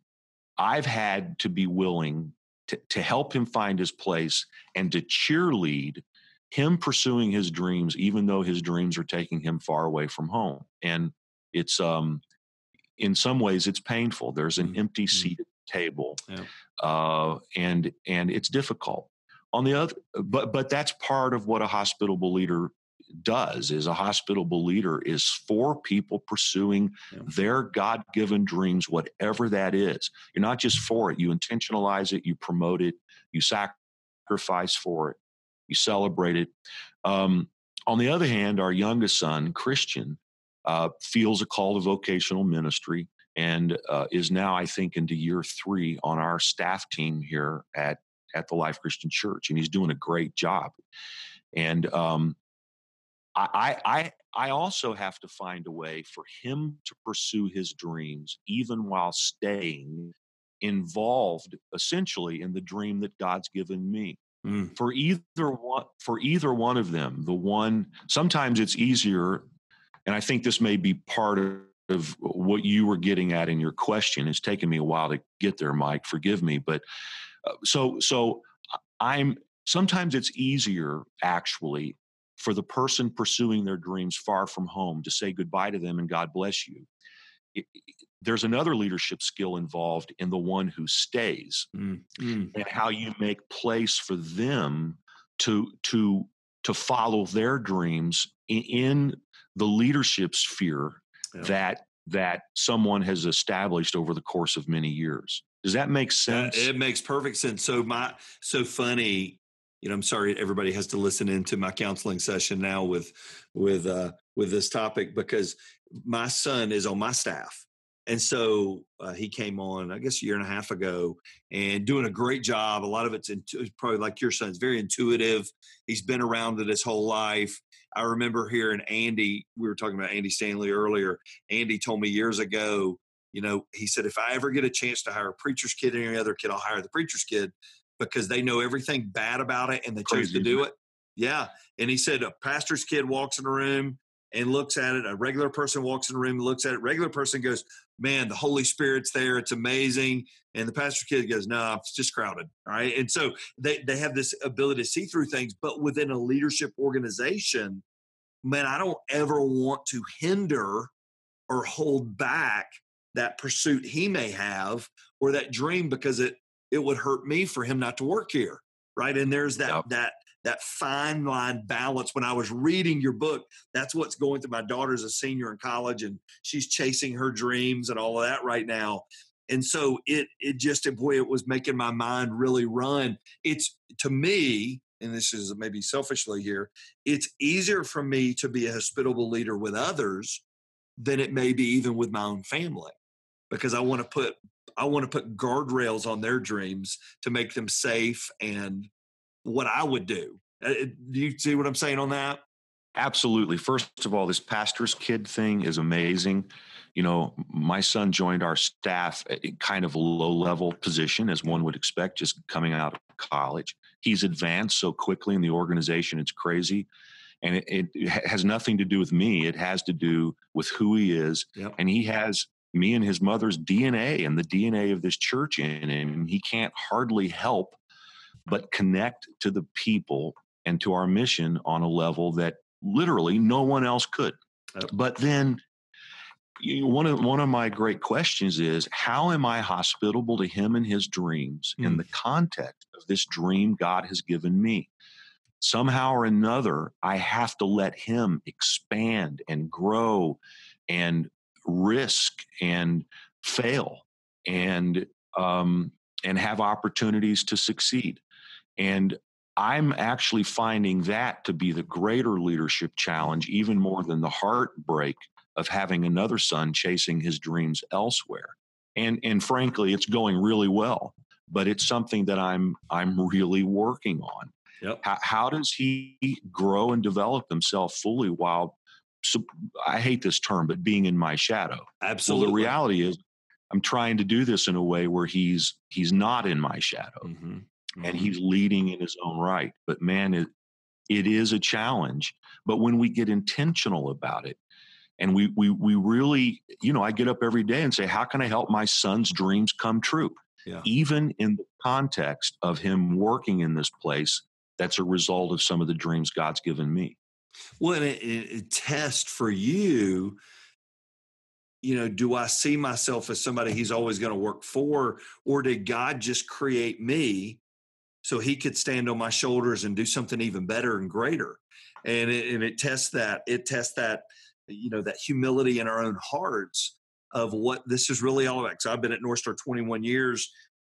I've had to be willing to, to help him find his place and to cheerlead him pursuing his dreams, even though his dreams are taking him far away from home. And it's um, in some ways it's painful. There's an mm-hmm. empty seat at the table, yeah. uh, and and it's difficult. On the other, but but that's part of what a hospitable leader does. Is a hospitable leader is for people pursuing yeah. their God given dreams, whatever that is. You're not just for it. You intentionalize it. You promote it. You sacrifice for it. You celebrate it. Um, on the other hand, our youngest son, Christian, uh, feels a call to vocational ministry and uh, is now, I think, into year three on our staff team here at at the Life Christian Church, and he's doing a great job. And um, I, I, I also have to find a way for him to pursue his dreams, even while staying involved, essentially, in the dream that God's given me. Mm. For either one, for either one of them, the one sometimes it's easier and I think this may be part of, what you were getting at in your question. It's taken me a while to get there, Mike. Forgive me, but uh, so so I'm sometimes it's easier actually for the person pursuing their dreams far from home to say goodbye to them and God bless you. It, it, there's another leadership skill involved in the one who stays mm, mm. and how you make place for them to to to follow their dreams in the leadership sphere yeah. that that someone has established over the course of many years. Does that make sense? it makes perfect sense. So my so funny, you know, I'm sorry everybody has to listen into my counseling session now with with uh with this topic because my son is on my staff. And so uh, he came on, I guess, a year and a half ago, and doing a great job. A lot of it's, intu- probably like your son's very intuitive. He's been around it his whole life. I remember hearing Andy, we were talking about Andy Stanley earlier. Andy told me years ago, you know, he said, if I ever get a chance to hire a preacher's kid or any other kid, I'll hire the preacher's kid because they know everything bad about it and they Crazy, choose to do it. Yeah. And he said, a pastor's kid walks in a room and looks at it. A regular person walks in a room and looks at it. Regular person goes, man, the Holy Spirit's there. It's amazing. And the pastor kid goes, no, nah, it's just crowded. All right. And so they, they have this ability to see through things, but within a leadership organization, man, I don't ever want to hinder or hold back that pursuit he may have or that dream because it it would hurt me for him not to work here. Right. And there's that yep. that that fine line balance. When I was reading your book, that's what's going through my daughter's a senior in college and she's chasing her dreams and all of that right now. And so it it just boy, it was making my mind really run. It's to me, and this is maybe selfishly here, it's easier for me to be a hospitable leader with others than it may be even with my own family because I want to put I want to put guardrails on their dreams to make them safe and what I would do. Uh, do you see what I'm saying on that? Absolutely. First of all, this pastor's kid thing is amazing. You know, my son joined our staff at kind of a low level position, as one would expect, just coming out of college. He's advanced so quickly in the organization, it's crazy. And it, it has nothing to do with me, it has to do with who he is. Yep. And he has me and his mother's DNA and the DNA of this church in him. He can't hardly help but connect to the people and to our mission on a level that literally no one else could. But then you know, one of one of my great questions is how am I hospitable to him and his dreams mm. in the context of this dream God has given me? Somehow or another, I have to let him expand and grow and risk and fail and um, and have opportunities to succeed. And I'm actually finding that to be the greater leadership challenge, even more than the heartbreak of having another son chasing his dreams elsewhere. And and frankly, it's going really well, but it's something that I'm I'm really working on. Yep. How, how does he grow and develop himself fully while I hate this term, but being in my shadow. Absolutely. Well, the reality is I'm trying to do this in a way where he's he's not in my shadow. Mm-hmm mm-hmm. and he's leading in his own right. But man, it, it is a challenge. But when we get intentional about it, and we we we really, you know, I get up every day and say, how can I help my son's dreams come true? Yeah. Even in the context of him working in this place, that's a result of some of the dreams God's given me. Well, and it, it, test for you you know, do I see myself as somebody he's always going to work for, or did God just create me so he could stand on my shoulders and do something even better and greater? And it, and it tests that it tests that you know that humility in our own hearts of what this is really all about so i've been at north star 21 years.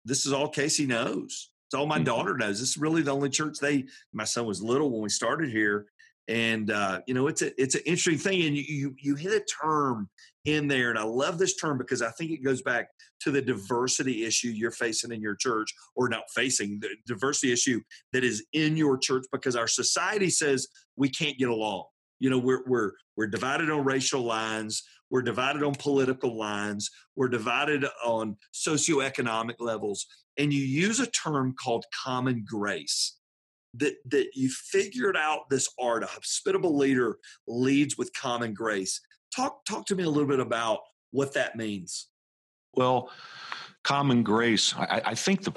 This is all casey knows. It's all my mm-hmm. daughter knows. This is really the only church they my son was little when we started here and uh, you know it's a it's an interesting thing and you, you you hit a term in there and i love this term because i think it goes back to the diversity issue you're facing in your church or not facing the diversity issue that is in your church because our society says we can't get along. You know we're we're we're divided on racial lines we're divided on political lines we're divided on socioeconomic levels and you use a term called common grace that that you figured out this art a hospitable leader leads with common grace. Talk talk to me a little bit about what that means. Well common grace i, I think the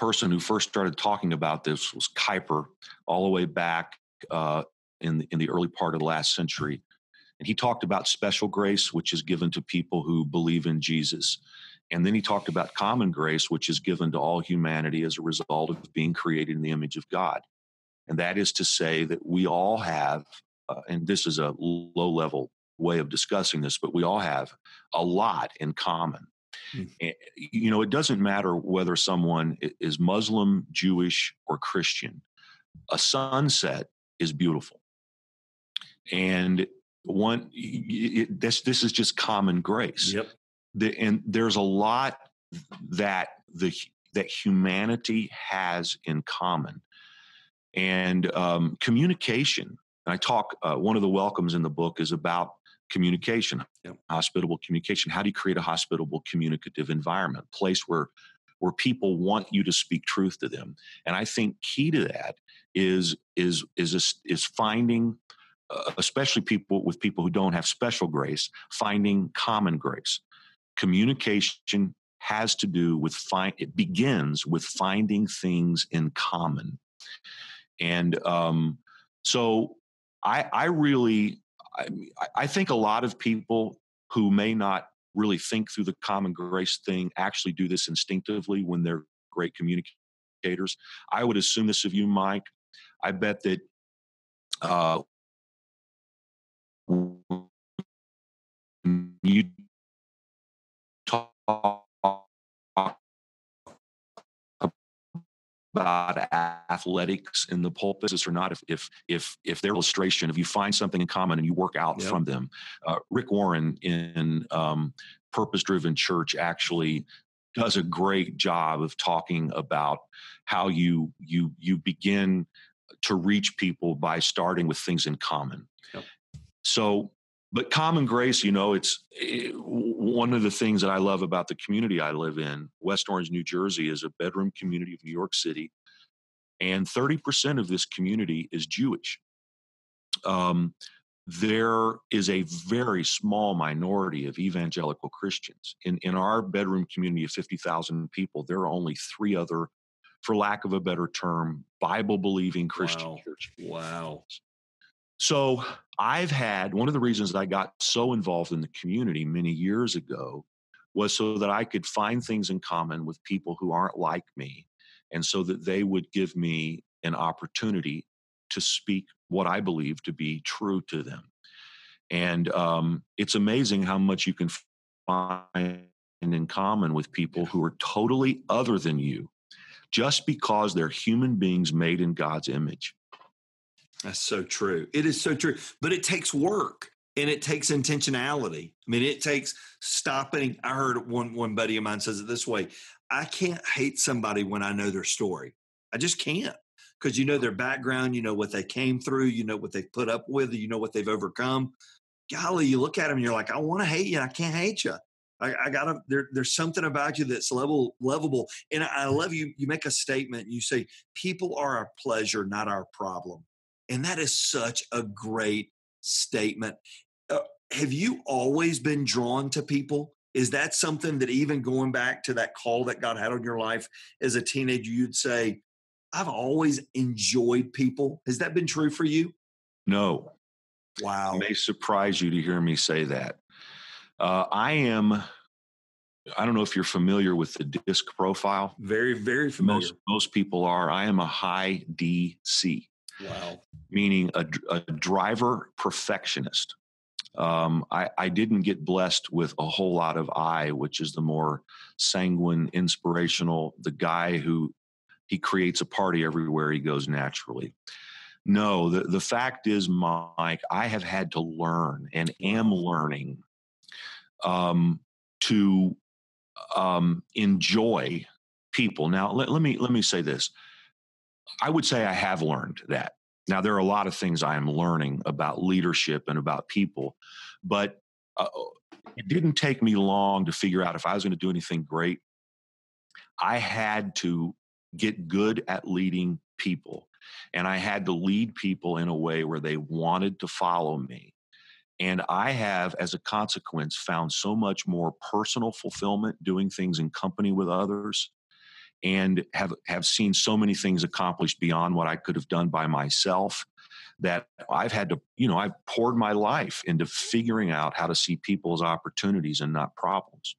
person who first started talking about this was Kuyper all the way back uh, in, the, in the early part of the last century. And he talked about special grace which is given to people who believe in jesus. And then he talked about common grace, which is given to all humanity as a result of being created in the image of God. And that is to say that we all have, uh, and this is a low level way of discussing this, but we all have a lot in common. Mm. You know, it doesn't matter whether someone is Muslim, Jewish, or Christian. A sunset is beautiful, and one it, this this is just common grace. Yep. The, and there's a lot that the that humanity has in common and um, communication. I talk, uh, one of the welcomes in the book is about communication, yep. hospitable communication. How do you create a hospitable communicative environment, place where where people want you to speak truth to them? And I think key to that is is is is finding, uh, especially people with people who don't have special grace, finding common grace. Communication has to do with find. It begins with finding things in common and um, so I, I really, I, I think a lot of people who may not really think through the common grace thing actually do this instinctively when they're great communicators. I would assume this of you, Mike. I bet that uh, you talk about athletics in the pulpit or not if if if if their illustration if you find something in common and you work out yep. from them uh, rick warren in um, purpose driven church actually does a great job of talking about how you you you begin to reach people by starting with things in common yep. so but common grace you know it's it, eh, one of the things that i love about the community i live in west orange new jersey is a bedroom community of new york city and 30% of this community is jewish. Um, there is a very small minority of evangelical christians. In, in our bedroom community of 50000 people there are only three other for lack of a better term bible believing christian wow. churches. Wow. So I've had one of the reasons that I got so involved in the community many years ago was so that I could find things in common with people who aren't like me and so that they would give me an opportunity to speak what I believe to be true to them. And um, it's amazing how much you can find in common with people who are totally other than you just because they're human beings made in God's image. That's so true. It is so true. But it takes work and it takes intentionality. I mean, it takes stopping. I heard one one buddy of mine says it this way: I can't hate somebody when I know their story. I just can't because you know their background, you know what they came through, you know what they've put up with, you know what they've overcome. Golly, you look at them and you're like, I want to hate you. I can't hate you. I, I gotta. There, there's something about you that's level lovable, and I, I love you. You make a statement. You say people are our pleasure, not our problem. And that is such a great statement. Uh, have you always been drawn to people? Is that something that even going back to that call that God had on your life as a teenager, you'd say, I've always enjoyed people? Has that been true for you? No. Wow. It may surprise you to hear me say that. Uh, I am, I don't know if you're familiar with the disc profile. Very, very familiar. Most, most people are. I am a high DC. Wow. Meaning a, a driver perfectionist. Um, I, I, didn't get blessed with a whole lot of I, which is the more sanguine, inspirational, the guy who he creates a party everywhere he goes naturally. No, the, the fact is, Mike, I have had to learn and am learning um, to um, enjoy people. Now, let, let me let me say this. I would say I have learned that. Now, there are a lot of things I am learning about leadership and about people, but uh, it didn't take me long to figure out if I was going to do anything great. I had to get good at leading people, and I had to lead people in a way where they wanted to follow me. And I have, as a consequence, found so much more personal fulfillment doing things in company with others and have have seen so many things accomplished beyond what I could have done by myself that I've had to, you know, I've poured my life into figuring out how to see people as opportunities and not problems.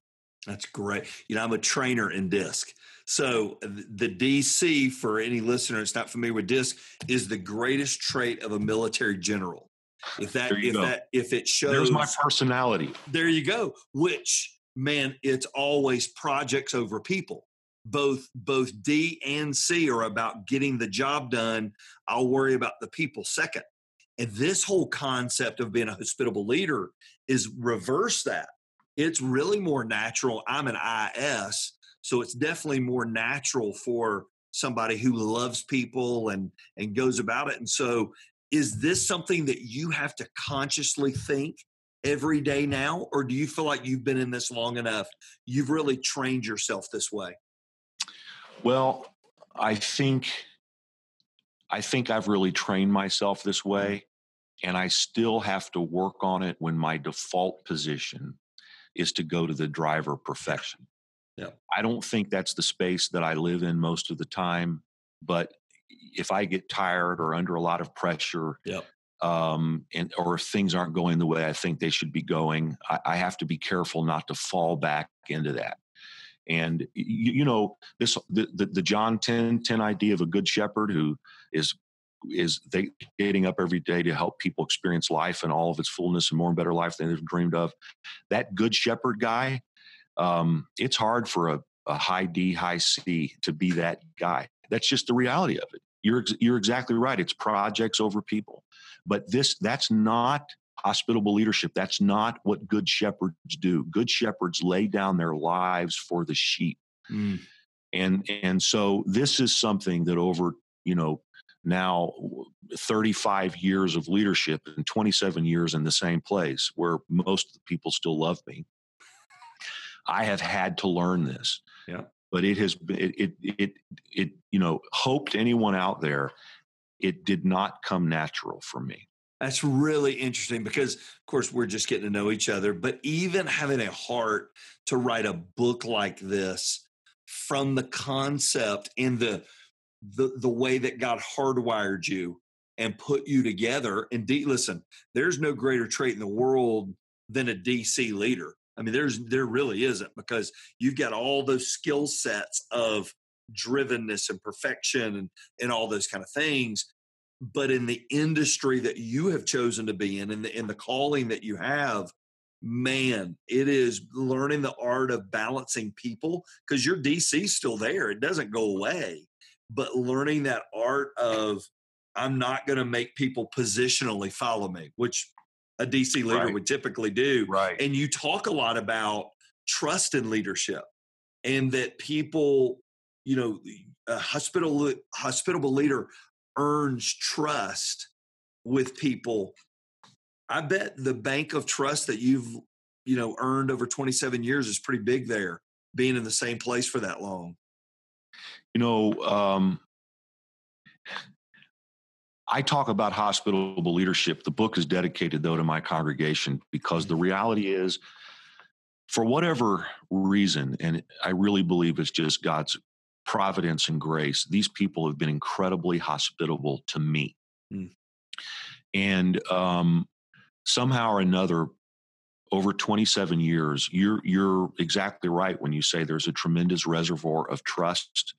That's great. You know, I'm a trainer in DISC. So the DC, for any listener that's not familiar with DISC, is the greatest trait of a military general. If that, if go. that, if it shows, there's my personality. There you go. Which man, it's always projects over people both both D and C are about getting the job done. I'll worry about the people second. And this whole concept of being a hospitable leader is reverse that. It's really more natural. I'm an IS, so it's definitely more natural for somebody who loves people and and goes about it. And so is this something that you have to consciously think every day now or do you feel like you've been in this long enough you've really trained yourself this way well, I think I think I've really trained myself this way and I still have to work on it when my default position is to go to the driver perfection. Yeah. I don't think that's the space that I live in most of the time, but if I get tired or under a lot of pressure, yep. um, and or if things aren't going the way I think they should be going, I, I have to be careful not to fall back into that. And you, you know this the, the, the John 10 10 idea of a good shepherd who is is they getting up every day to help people experience life and all of its fullness and more and better life than they've dreamed of. That good shepherd guy, um, it's hard for a, a high D, high C to be that guy. That's just the reality of it. you're you're exactly right. It's projects over people, but this that's not hospitable leadership. That's not what good shepherds do. Good shepherds lay down their lives for the sheep. Mm. And and so this is something that over, you know, now 35 years of leadership and 27 years in the same place where most of the people still love me. I have had to learn this. Yeah. But it has been it it it, it you know, hoped anyone out there it did not come natural for me. That's really interesting because, of course, we're just getting to know each other. But even having a heart to write a book like this from the concept and the the the way that God hardwired you and put you together. And D, listen, there's no greater trait in the world than a DC leader. I mean, there's there really isn't because you've got all those skill sets of drivenness and perfection and and all those kind of things but in the industry that you have chosen to be in and the, in the calling that you have man it is learning the art of balancing people because your dc is still there it doesn't go away but learning that art of i'm not going to make people positionally follow me which a dc leader right. would typically do right and you talk a lot about trust in leadership and that people you know a hospitable hospitable leader earns trust with people. I bet the bank of trust that you've you know earned over 27 years is pretty big there being in the same place for that long. You know um, i talk about hospitable leadership. The book is dedicated though to my congregation because the mm-hmm. reality is for whatever reason and i really believe it's just god's providence and grace, these people have been incredibly hospitable to me. Mm. And um, somehow or another, over 27 years, you're you're exactly right when you say there's a tremendous reservoir of trust.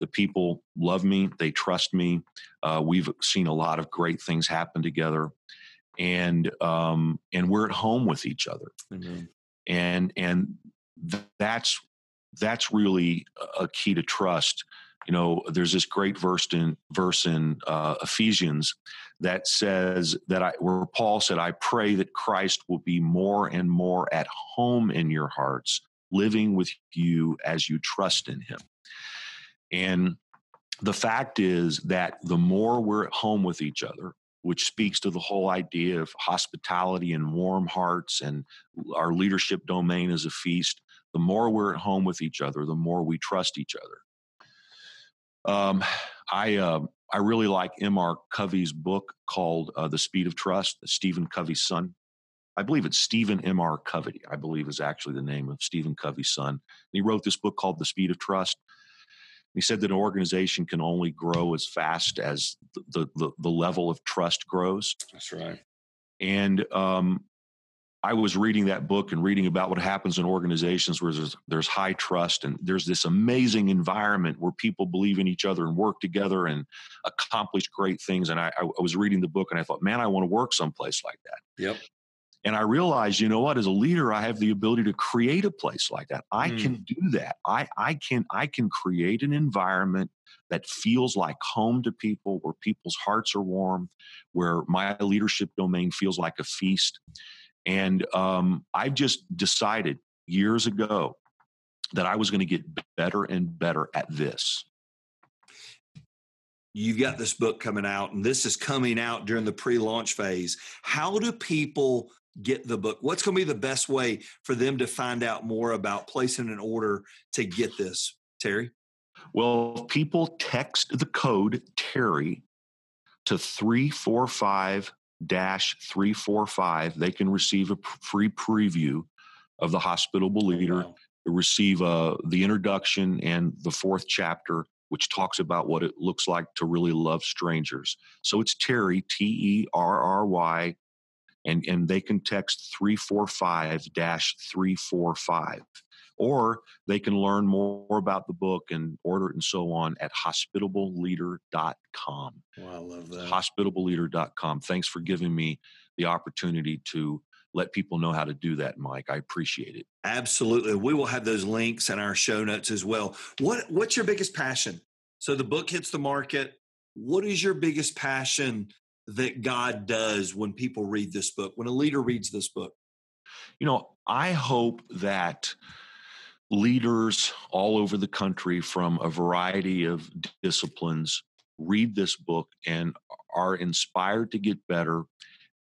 The people love me; they trust me. Uh, we've seen a lot of great things happen together, and um, and we're at home with each other. Mm-hmm. And and th- that's that's really a key to trust. You know, there's this great verse in verse in uh, Ephesians that says that I, where Paul said, "I pray that Christ will be more and more at home in your hearts, living with you as you trust in Him." And the fact is that the more we're at home with each other, which speaks to the whole idea of hospitality and warm hearts and our leadership domain as a feast, the more we're at home with each other, the more we trust each other. Um, I uh, I really like M.R. Covey's book called uh, The Speed of Trust. Stephen Covey's son. I believe it's Stephen M.R. Covey. I believe is actually the name of Stephen Covey's son. And he wrote this book called The Speed of Trust. He said that an organization can only grow as fast as the the, the level of trust grows. That's right. And um, I was reading that book and reading about what happens in organizations where there's, there's high trust and there's this amazing environment where people believe in each other and work together and accomplish great things. And I, I was reading the book and I thought, man, I want to work someplace like that. Yep. And I realized, you know what, as a leader, I have the ability to create a place like that. I mm. can do that. I, I can I can create an environment that feels like home to people, where people's hearts are warm, where my leadership domain feels like a feast and um, I've just decided years ago that I was going to get better and better at this. You've got this book coming out, and this is coming out during the pre launch phase. How do people get the book? What's going to be the best way for them to find out more about placing an order to get this, Terry? Well, people text the code Terry to 345 345, they can receive a free preview of the hospitable leader, wow. receive uh, the introduction and the fourth chapter, which talks about what it looks like to really love strangers. So it's Terry, T E R R Y, and, and they can text 345 dash 345 or they can learn more about the book and order it and so on at hospitableleader.com. Wow, I love that. Hospitableleader.com. Thanks for giving me the opportunity to let people know how to do that, Mike. I appreciate it. Absolutely. We will have those links in our show notes as well. What what's your biggest passion? So the book hits the market, what is your biggest passion that God does when people read this book, when a leader reads this book? You know, I hope that leaders all over the country from a variety of disciplines read this book and are inspired to get better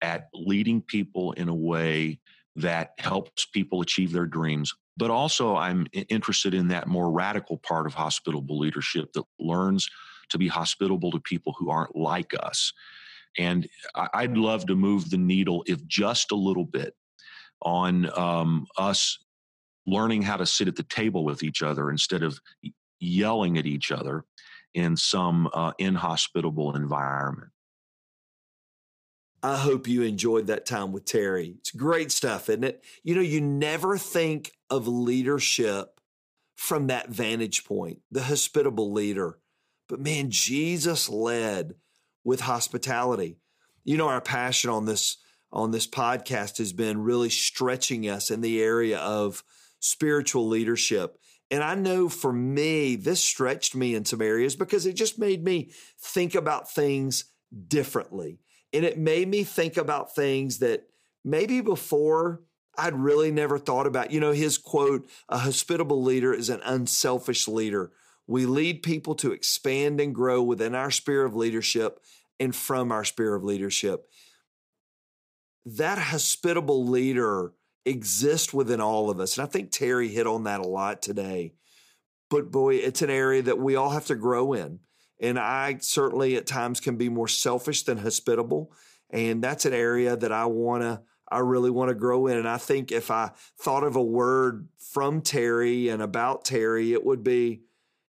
at leading people in a way that helps people achieve their dreams. But also, I'm interested in that more radical part of hospitable leadership that learns to be hospitable to people who aren't like us. And I'd love to move the needle, if just a little bit, on um, us learning how to sit at the table with each other instead of yelling at each other in some uh, inhospitable environment. I hope you enjoyed that time with Terry. It's great stuff, isn't it? You know, you never think of leadership from that vantage point, the hospitable leader. But man, Jesus led with hospitality. You know, our passion on this on this podcast has been really stretching us in the area of spiritual leadership. And I know for me, this stretched me in some areas because it just made me think about things differently. And it made me think about things that maybe before I'd really never thought about. You know, his quote, a hospitable leader is an unselfish leader. We lead people to expand and grow within our sphere of leadership and from our sphere of leadership. That hospitable leader exists within all of us. And I think Terry hit on that a lot today. But boy, it's an area that we all have to grow in. And I certainly at times can be more selfish than hospitable. And that's an area that I want to, I really want to grow in. And I think if I thought of a word from Terry and about Terry, it would be,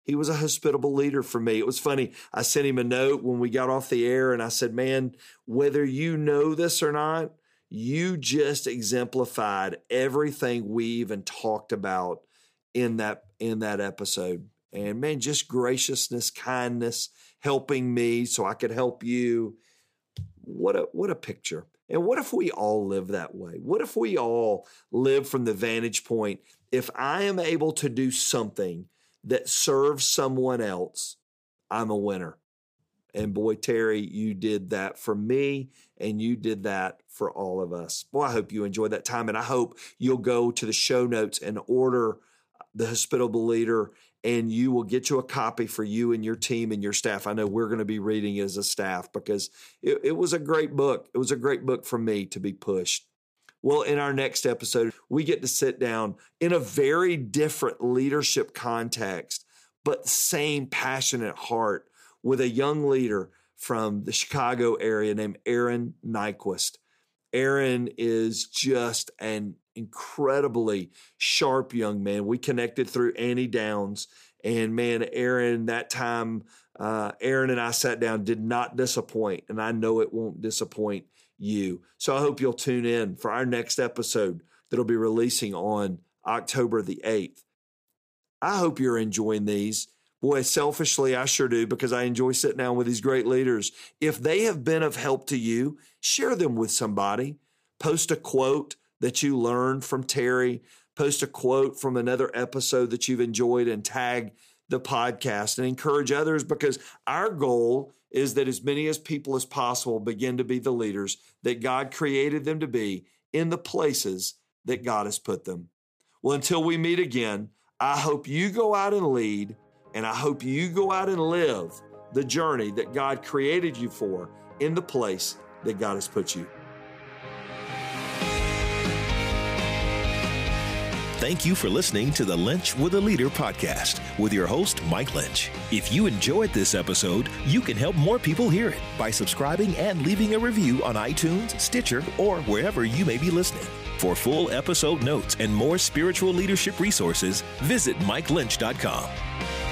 he was a hospitable leader for me. It was funny. I sent him a note when we got off the air and I said, man, whether you know this or not, you just exemplified everything we even talked about in that in that episode and man, just graciousness, kindness, helping me so I could help you. What a what a picture. And what if we all live that way? What if we all live from the vantage point if I am able to do something that serves someone else, I'm a winner. And boy, Terry, you did that for me and you did that for all of us. Well, I hope you enjoyed that time and I hope you'll go to the show notes and order uh, the hospitable leader and you will get you a copy for you and your team and your staff. I know we're going to be reading it as a staff because it, it, was a great book. It was a great book for me to be pushed. Well, in our next episode, we get to sit down in a very different leadership context, but same passionate heart with a young leader from the Chicago area named Aaron Nyquist. Aaron is just an incredibly sharp young man. We connected through Annie Downs. And man, Aaron, that time, uh, Aaron and I sat down, did not disappoint. And I know it won't disappoint you. So I hope you'll tune in for our next episode that'll be releasing on October the 8th. I hope you're enjoying these. Boy, selfishly, I sure do because I enjoy sitting down with these great leaders. If they have been of help to you, share them with somebody. Post a quote that you learned from Terry. Post a quote from another episode that you've enjoyed and tag the podcast and encourage others because our goal is that as many as people as possible begin to be the leaders that God created them to be in the places that God has put them. Well, until we meet again, I hope you go out and lead, and I hope you go out and live the journey that God created you for in the place that God has put you. Thank you for listening to the Linch with a Leader podcast with your host, Mike Linch. If you enjoyed this episode, you can help more people hear it by subscribing and leaving a review on iTunes, Stitcher, or wherever you may be listening. For full episode notes and more spiritual leadership resources, visit MikeLinch.com.